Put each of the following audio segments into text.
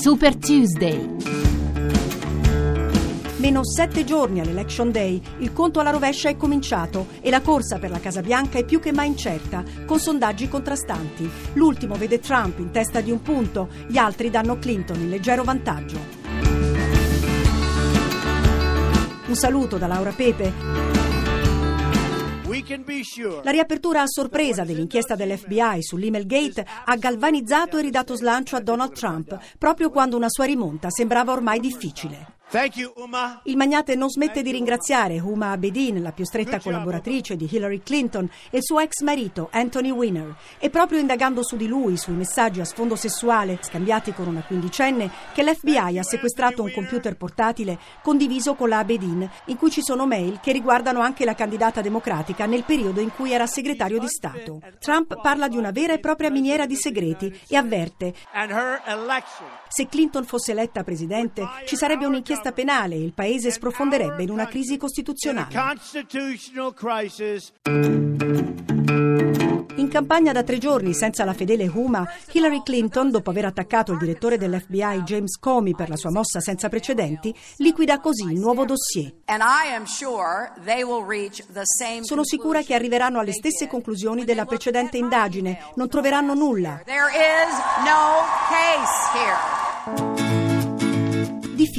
Super Tuesday. Meno sette giorni all'Election Day, il conto alla rovescia è cominciato e la corsa per la Casa Bianca è più che mai incerta, con sondaggi contrastanti. L'ultimo vede Trump in testa di un punto, gli altri danno Clinton in leggero vantaggio. Un saluto da Laura Pepe. La riapertura a sorpresa dell'inchiesta dell'FBI sull'email gate ha galvanizzato e ridato slancio a Donald Trump, proprio quando una sua rimonta sembrava ormai difficile. Il magnate non smette di ringraziare Huma Abedin, la più stretta collaboratrice di Hillary Clinton, e il suo ex marito Anthony Weiner. E proprio indagando su di lui, sui messaggi a sfondo sessuale scambiati con una quindicenne, che l'FBI ha sequestrato un computer portatile condiviso con la Abedin, in cui ci sono mail che riguardano anche la candidata democratica nel periodo in cui era segretario di Stato. Trump parla di una vera e propria miniera di segreti e avverte se Clinton fosse eletta presidente ci sarebbe un'inchiesta inchiesta penale e il paese sprofonderebbe in una crisi costituzionale. In campagna da tre giorni senza la fedele Huma, Hillary Clinton, dopo aver attaccato il direttore dell'FBI James Comey per la sua mossa senza precedenti, liquida così il nuovo dossier. Sono sicura che arriveranno alle stesse conclusioni della precedente indagine. Non troveranno nulla. There is no case here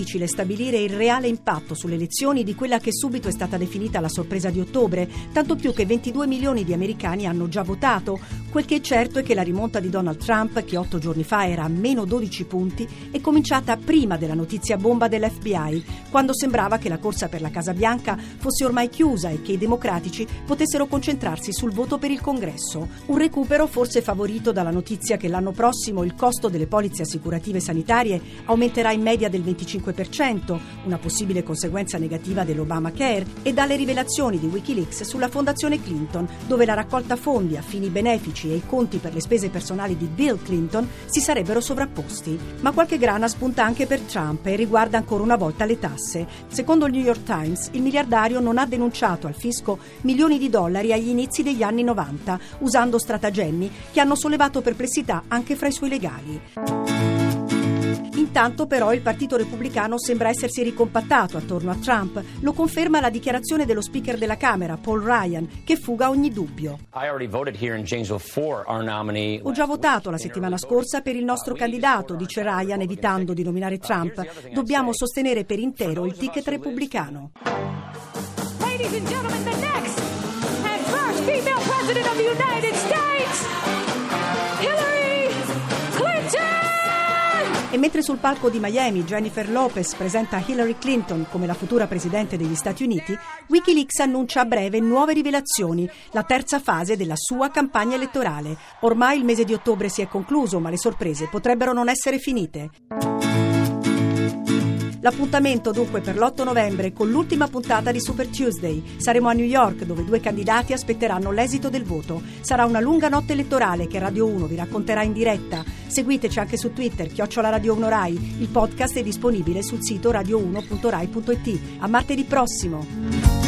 difficile stabilire il reale impatto sulle elezioni di quella che subito è stata definita la sorpresa di ottobre, tanto più che 22 milioni di americani hanno già votato. Quel che è certo è che la rimonta di Donald Trump, che otto giorni fa era a meno 12 punti, è cominciata prima della notizia bomba dell'FBI, quando sembrava che la corsa per la Casa Bianca fosse ormai chiusa e che i democratici potessero concentrarsi sul voto per il congresso. Un recupero forse favorito dalla notizia che l'anno prossimo il costo delle polizze assicurative sanitarie aumenterà in media del 25%. 25%, una possibile conseguenza negativa dell'Obamacare, e dalle rivelazioni di Wikileaks sulla Fondazione Clinton, dove la raccolta fondi a fini benefici e i conti per le spese personali di Bill Clinton si sarebbero sovrapposti. Ma qualche grana spunta anche per Trump e riguarda ancora una volta le tasse. Secondo il New York Times, il miliardario non ha denunciato al fisco milioni di dollari agli inizi degli anni 90, usando stratagemmi che hanno sollevato perplessità anche fra i suoi legali. Intanto però il Partito Repubblicano sembra essersi ricompattato attorno a Trump. Lo conferma la dichiarazione dello speaker della Camera, Paul Ryan, che fuga ogni dubbio. Ho già votato la settimana scorsa per il nostro candidato, dice Ryan, evitando di nominare Trump. Dobbiamo sostenere per intero il ticket repubblicano. Ladies and gentlemen, the next and first female president of the United States. E mentre sul palco di Miami Jennifer Lopez presenta Hillary Clinton come la futura presidente degli Stati Uniti, Wikileaks annuncia a breve nuove rivelazioni, la terza fase della sua campagna elettorale. Ormai il mese di ottobre si è concluso, ma le sorprese potrebbero non essere finite. L'appuntamento dunque per l'8 novembre con l'ultima puntata di Super Tuesday. Saremo a New York dove due candidati aspetteranno l'esito del voto. Sarà una lunga notte elettorale che Radio 1 vi racconterà in diretta. Seguiteci anche su Twitter, chiocciola Radio 1 Rai. Il podcast è disponibile sul sito radio1.rai.it. A martedì prossimo!